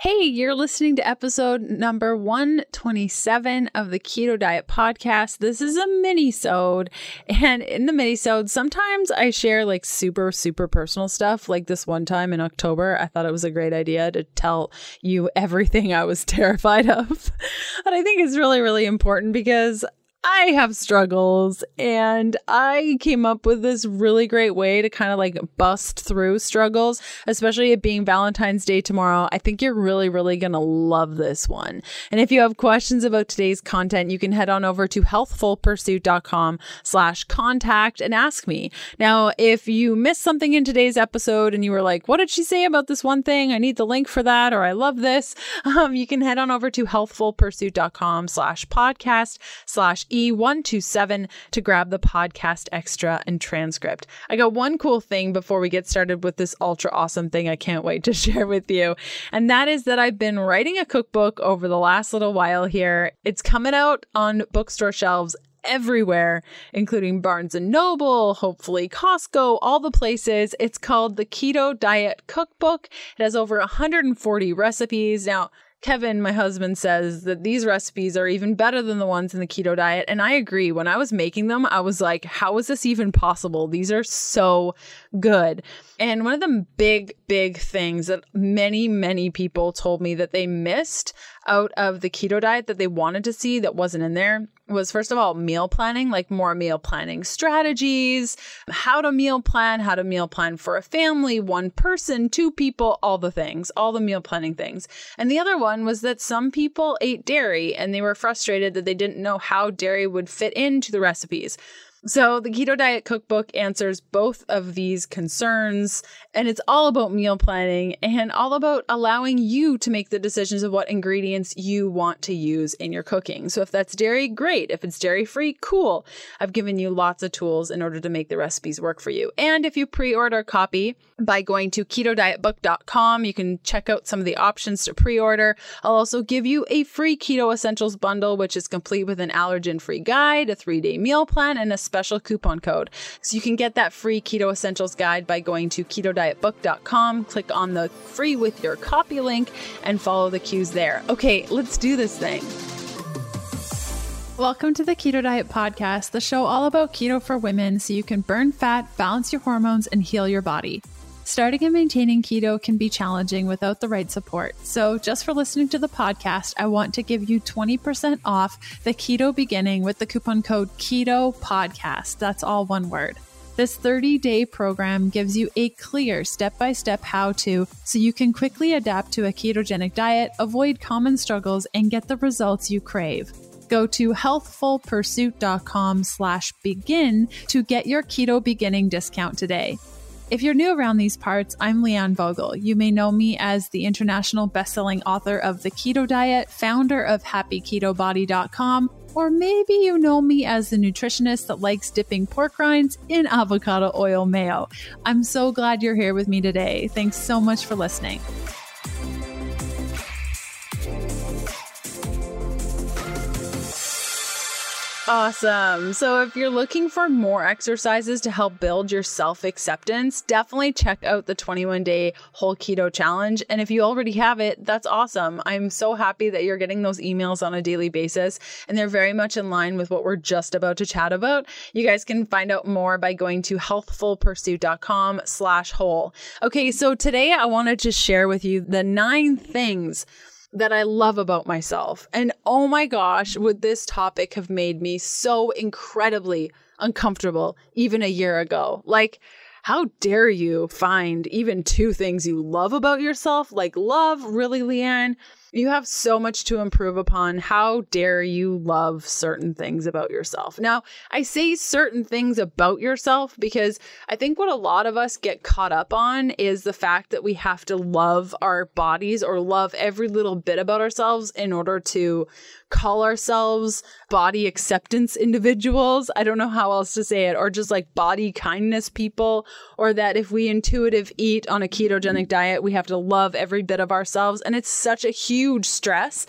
Hey, you're listening to episode number 127 of the Keto Diet Podcast. This is a mini-sode. And in the mini-sode, sometimes I share like super, super personal stuff. Like this one time in October, I thought it was a great idea to tell you everything I was terrified of. and I think it's really, really important because I have struggles and I came up with this really great way to kind of like bust through struggles, especially it being Valentine's Day tomorrow. I think you're really, really going to love this one. And if you have questions about today's content, you can head on over to healthfulpursuit.com slash contact and ask me. Now, if you missed something in today's episode and you were like, what did she say about this one thing? I need the link for that, or I love this. Um, you can head on over to healthfulpursuit.com slash podcast slash E127 to grab the podcast extra and transcript. I got one cool thing before we get started with this ultra awesome thing I can't wait to share with you. And that is that I've been writing a cookbook over the last little while here. It's coming out on bookstore shelves everywhere, including Barnes and Noble, hopefully Costco, all the places. It's called the Keto Diet Cookbook. It has over 140 recipes. Now, Kevin, my husband, says that these recipes are even better than the ones in the keto diet. And I agree. When I was making them, I was like, how is this even possible? These are so good. And one of the big, big things that many, many people told me that they missed out of the keto diet that they wanted to see that wasn't in there was first of all meal planning, like more meal planning strategies, how to meal plan, how to meal plan for a family, one person, two people, all the things, all the meal planning things. And the other one was that some people ate dairy and they were frustrated that they didn't know how dairy would fit into the recipes. So, the Keto Diet Cookbook answers both of these concerns, and it's all about meal planning and all about allowing you to make the decisions of what ingredients you want to use in your cooking. So, if that's dairy, great. If it's dairy free, cool. I've given you lots of tools in order to make the recipes work for you. And if you pre order a copy by going to ketodietbook.com, you can check out some of the options to pre order. I'll also give you a free Keto Essentials bundle, which is complete with an allergen free guide, a three day meal plan, and a special coupon code. So you can get that free Keto Essentials guide by going to ketodietbook.com, click on the free with your copy link, and follow the cues there. Okay, let's do this thing. Welcome to the Keto Diet Podcast, the show all about keto for women so you can burn fat, balance your hormones, and heal your body. Starting and maintaining keto can be challenging without the right support. So, just for listening to the podcast, I want to give you 20% off the keto beginning with the coupon code KETO PODCAST. That's all one word. This 30 day program gives you a clear step by step how to so you can quickly adapt to a ketogenic diet, avoid common struggles, and get the results you crave. Go to healthfulpursuit.com slash begin to get your keto beginning discount today. If you're new around these parts, I'm Leanne Vogel. You may know me as the international bestselling author of The Keto Diet, founder of HappyKetoBody.com, or maybe you know me as the nutritionist that likes dipping pork rinds in avocado oil mayo. I'm so glad you're here with me today. Thanks so much for listening. Awesome. So, if you're looking for more exercises to help build your self acceptance, definitely check out the 21 day whole keto challenge. And if you already have it, that's awesome. I'm so happy that you're getting those emails on a daily basis, and they're very much in line with what we're just about to chat about. You guys can find out more by going to healthfulpursuit.com slash whole. Okay, so today I wanted to share with you the nine things that I love about myself. And oh my gosh, would this topic have made me so incredibly uncomfortable even a year ago? Like, how dare you find even two things you love about yourself? Like, love, really, Leanne? You have so much to improve upon. How dare you love certain things about yourself? Now, I say certain things about yourself because I think what a lot of us get caught up on is the fact that we have to love our bodies or love every little bit about ourselves in order to call ourselves body acceptance individuals. I don't know how else to say it, or just like body kindness people, or that if we intuitive eat on a ketogenic diet, we have to love every bit of ourselves. And it's such a huge stress.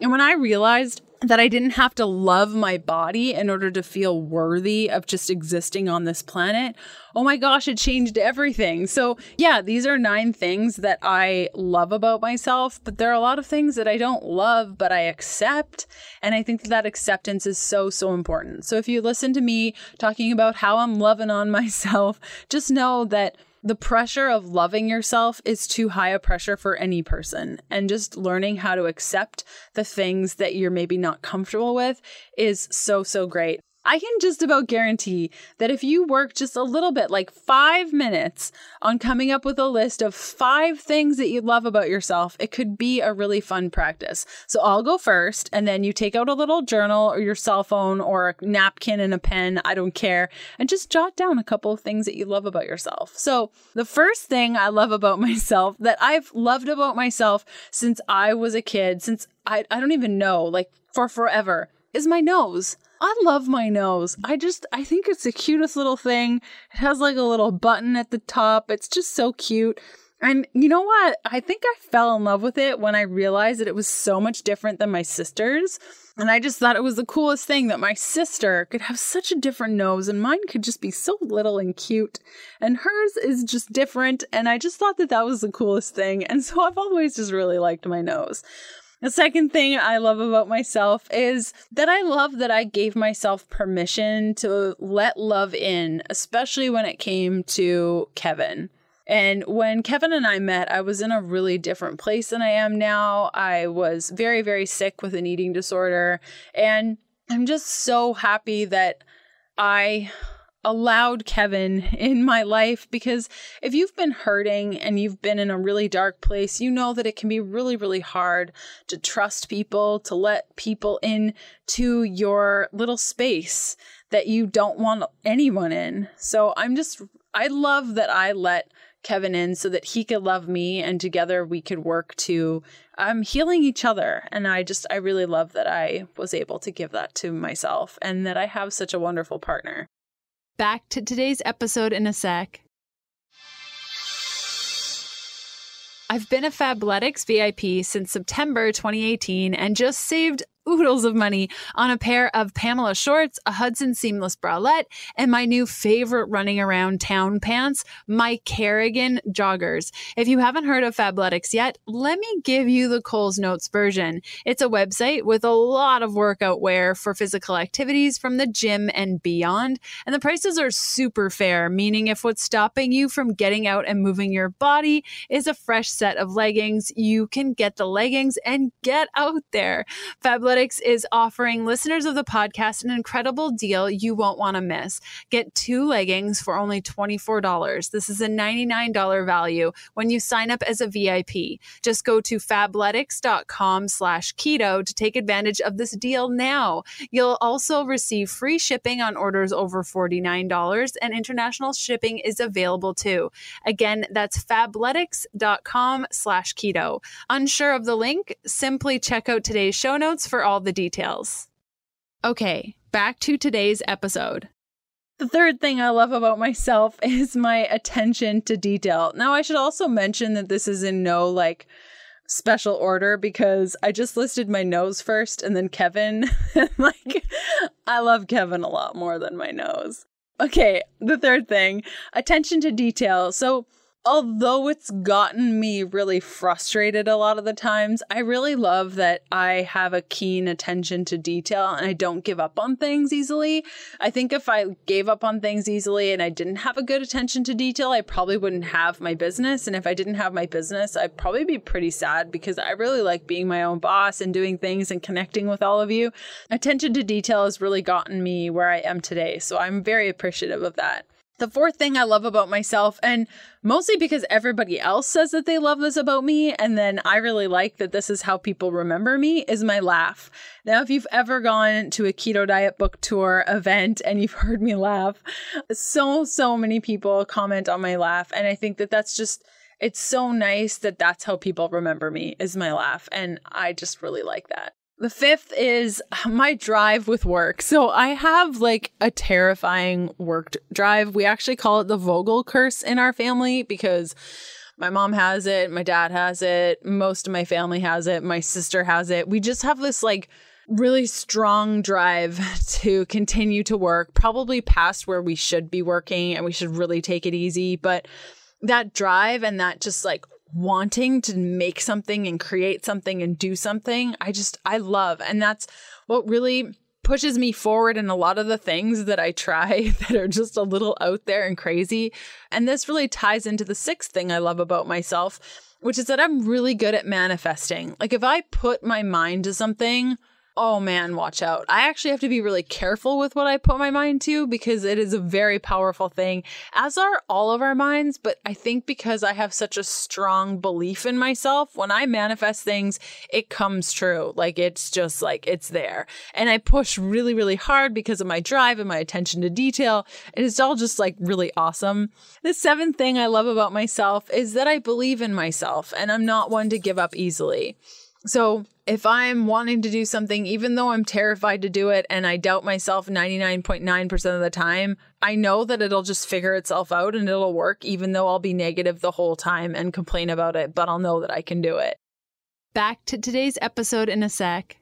And when I realized that I didn't have to love my body in order to feel worthy of just existing on this planet. Oh my gosh, it changed everything. So, yeah, these are nine things that I love about myself, but there are a lot of things that I don't love, but I accept. And I think that, that acceptance is so, so important. So, if you listen to me talking about how I'm loving on myself, just know that the pressure of loving yourself is too high a pressure for any person. And just learning how to accept the things that you're maybe not comfortable with is so, so great. I can just about guarantee that if you work just a little bit, like five minutes, on coming up with a list of five things that you love about yourself, it could be a really fun practice. So I'll go first, and then you take out a little journal or your cell phone or a napkin and a pen, I don't care, and just jot down a couple of things that you love about yourself. So the first thing I love about myself that I've loved about myself since I was a kid, since I, I don't even know, like for forever, is my nose. I love my nose. I just, I think it's the cutest little thing. It has like a little button at the top. It's just so cute. And you know what? I think I fell in love with it when I realized that it was so much different than my sister's. And I just thought it was the coolest thing that my sister could have such a different nose and mine could just be so little and cute. And hers is just different. And I just thought that that was the coolest thing. And so I've always just really liked my nose. The second thing I love about myself is that I love that I gave myself permission to let love in, especially when it came to Kevin. And when Kevin and I met, I was in a really different place than I am now. I was very, very sick with an eating disorder. And I'm just so happy that I allowed Kevin in my life because if you've been hurting and you've been in a really dark place, you know that it can be really, really hard to trust people, to let people in to your little space that you don't want anyone in. So I'm just, I love that I let Kevin in so that he could love me and together we could work to um, healing each other. And I just, I really love that I was able to give that to myself and that I have such a wonderful partner. Back to today's episode in a sec. I've been a Fabletics VIP since September 2018 and just saved oodles of money on a pair of Pamela shorts, a Hudson seamless bralette, and my new favorite running around town pants, my Kerrigan joggers. If you haven't heard of Fabletics yet, let me give you the Coles Notes version. It's a website with a lot of workout wear for physical activities from the gym and beyond, and the prices are super fair, meaning if what's stopping you from getting out and moving your body is a fresh set of leggings, you can get the leggings and get out there. Fabletics Analytics is offering listeners of the podcast an incredible deal you won't want to miss. Get two leggings for only $24. This is a $99 value when you sign up as a VIP. Just go to fabletics.com slash keto to take advantage of this deal now. You'll also receive free shipping on orders over $49 and international shipping is available too. Again, that's fabletics.com slash keto. Unsure of the link? Simply check out today's show notes for all the details. Okay, back to today's episode. The third thing I love about myself is my attention to detail. Now, I should also mention that this is in no like special order because I just listed my nose first and then Kevin. like, I love Kevin a lot more than my nose. Okay, the third thing attention to detail. So, although it's gotten me really frustrated a lot of the times, I really love that I have a keen attention to detail and I don't give up on things easily. I think if I gave up on things easily and I didn't have a good attention to detail, I probably wouldn't have my business. And if I didn't have my business, I'd probably be pretty sad because I really like being my own boss and doing things and connecting with all of you. Attention to detail has really gotten me where I am today. So I'm very appreciative of that. The fourth thing I love about myself, and mostly because everybody else says that they love this about me, and then I really like that this is how people remember me, is my laugh. Now, if you've ever gone to a keto diet book tour event and you've heard me laugh, so, so many people comment on my laugh. And I think that that's just, it's so nice that that's how people remember me is my laugh. And I just really like that. The fifth is my drive with work. So I have like a terrifying work drive. We actually call it the Vogel curse in our family because my mom has it, my dad has it, most of my family has it, my sister has it. We just have this like really strong drive to continue to work, probably past where we should be working and we should really take it easy. But that drive and that just like wanting to make something and create something and do something, I just, I love. And that's what really pushes me forward in a lot of the things that I try that are just a little out there and crazy. And this really ties into the sixth thing I love about myself, which is that I'm really good at manifesting. Like if I put my mind to something, oh man, watch out. I actually have to be really careful with what I put my mind to because it is a very powerful thing, as are all of our minds. But I think because I have such a strong belief in myself, when I manifest things, it comes true. Like it's just like it's there. And I push really, really hard because of my drive and my attention to detail. And it's all just like really awesome. The seventh thing I love about myself is that I believe in myself and I'm not one to give up easily. So if I'm wanting to do something, even though I'm terrified to do it and I doubt myself 99.9% of the time, I know that it'll just figure itself out and it'll work, even though I'll be negative the whole time and complain about it, but I'll know that I can do it. Back to today's episode in a sec.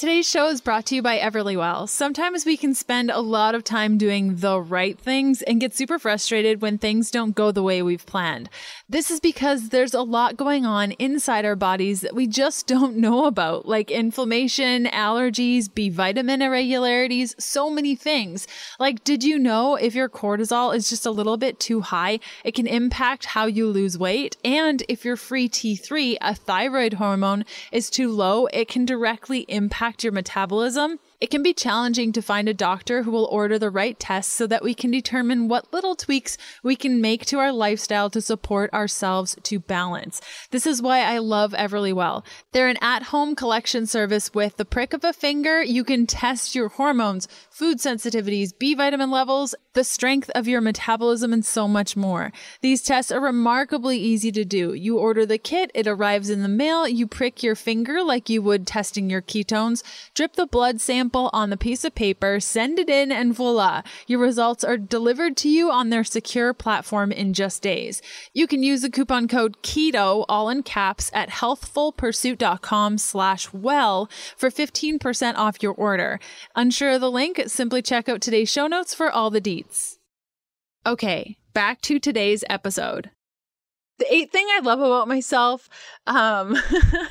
Today's show is brought to you by Everlywell. Sometimes we can spend a lot of time doing the right things and get super frustrated when things don't go the way we've planned. This is because there's a lot going on inside our bodies that we just don't know about, like inflammation, allergies, B vitamin irregularities, so many things. Like, did you know if your cortisol is just a little bit too high, it can impact how you lose weight? And if your free T3, a thyroid hormone, is too low, it can directly impact impact your metabolism it can be challenging to find a doctor who will order the right tests so that we can determine what little tweaks we can make to our lifestyle to support ourselves to balance. This is why I love Everlywell. They're an at home collection service with the prick of a finger. You can test your hormones, food sensitivities, B vitamin levels, the strength of your metabolism, and so much more. These tests are remarkably easy to do. You order the kit, it arrives in the mail, you prick your finger like you would testing your ketones, drip the blood sample on the piece of paper, send it in, and voila, your results are delivered to you on their secure platform in just days. You can use the coupon code KETO, all in caps, at healthfulpursuit.com slash well for 15% off your order. Unsure of the link? Simply check out today's show notes for all the deets. Okay, back to today's episode the eighth thing I love about myself, um,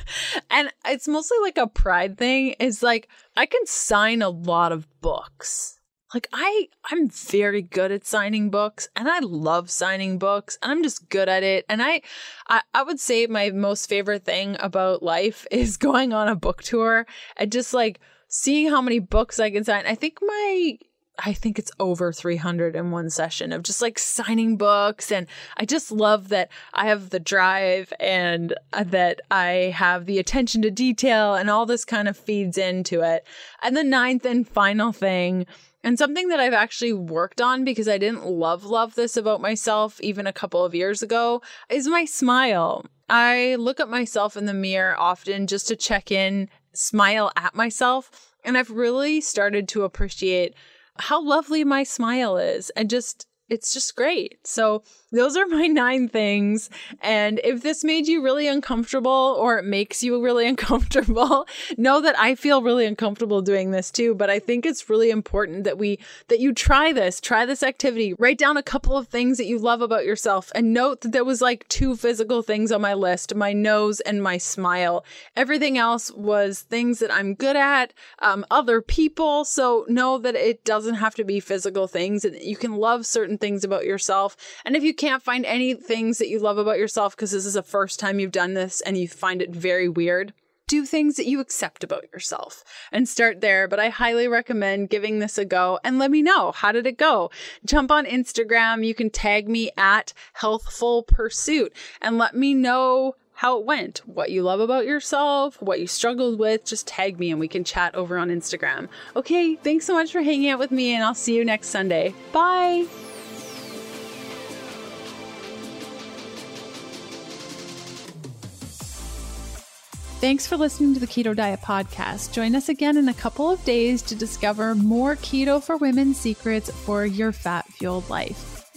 and it's mostly like a pride thing, is like I can sign a lot of books. Like I I'm very good at signing books and I love signing books and I'm just good at it. And I I, I would say my most favorite thing about life is going on a book tour and just like seeing how many books I can sign. I think my I think it's over 300 in one session of just like signing books. And I just love that I have the drive and uh, that I have the attention to detail and all this kind of feeds into it. And the ninth and final thing, and something that I've actually worked on because I didn't love love this about myself even a couple of years ago is my smile. I look at myself in the mirror often just to check in, smile at myself, and I've really started to appreciate how lovely my smile is and just it's just great. So those are my nine things. And if this made you really uncomfortable or it makes you really uncomfortable, know that I feel really uncomfortable doing this too. But I think it's really important that we, that you try this, try this activity, write down a couple of things that you love about yourself and note that there was like two physical things on my list, my nose and my smile. Everything else was things that I'm good at, um, other people. So know that it doesn't have to be physical things and you can love certain things about yourself. And if you can't find any things that you love about yourself because this is the first time you've done this and you find it very weird, do things that you accept about yourself and start there. But I highly recommend giving this a go and let me know how did it go. Jump on Instagram. You can tag me at Healthful Pursuit and let me know how it went, what you love about yourself, what you struggled with. Just tag me and we can chat over on Instagram. Okay, thanks so much for hanging out with me, and I'll see you next Sunday. Bye. Thanks for listening to the Keto Diet Podcast. Join us again in a couple of days to discover more keto for women secrets for your fat fueled life.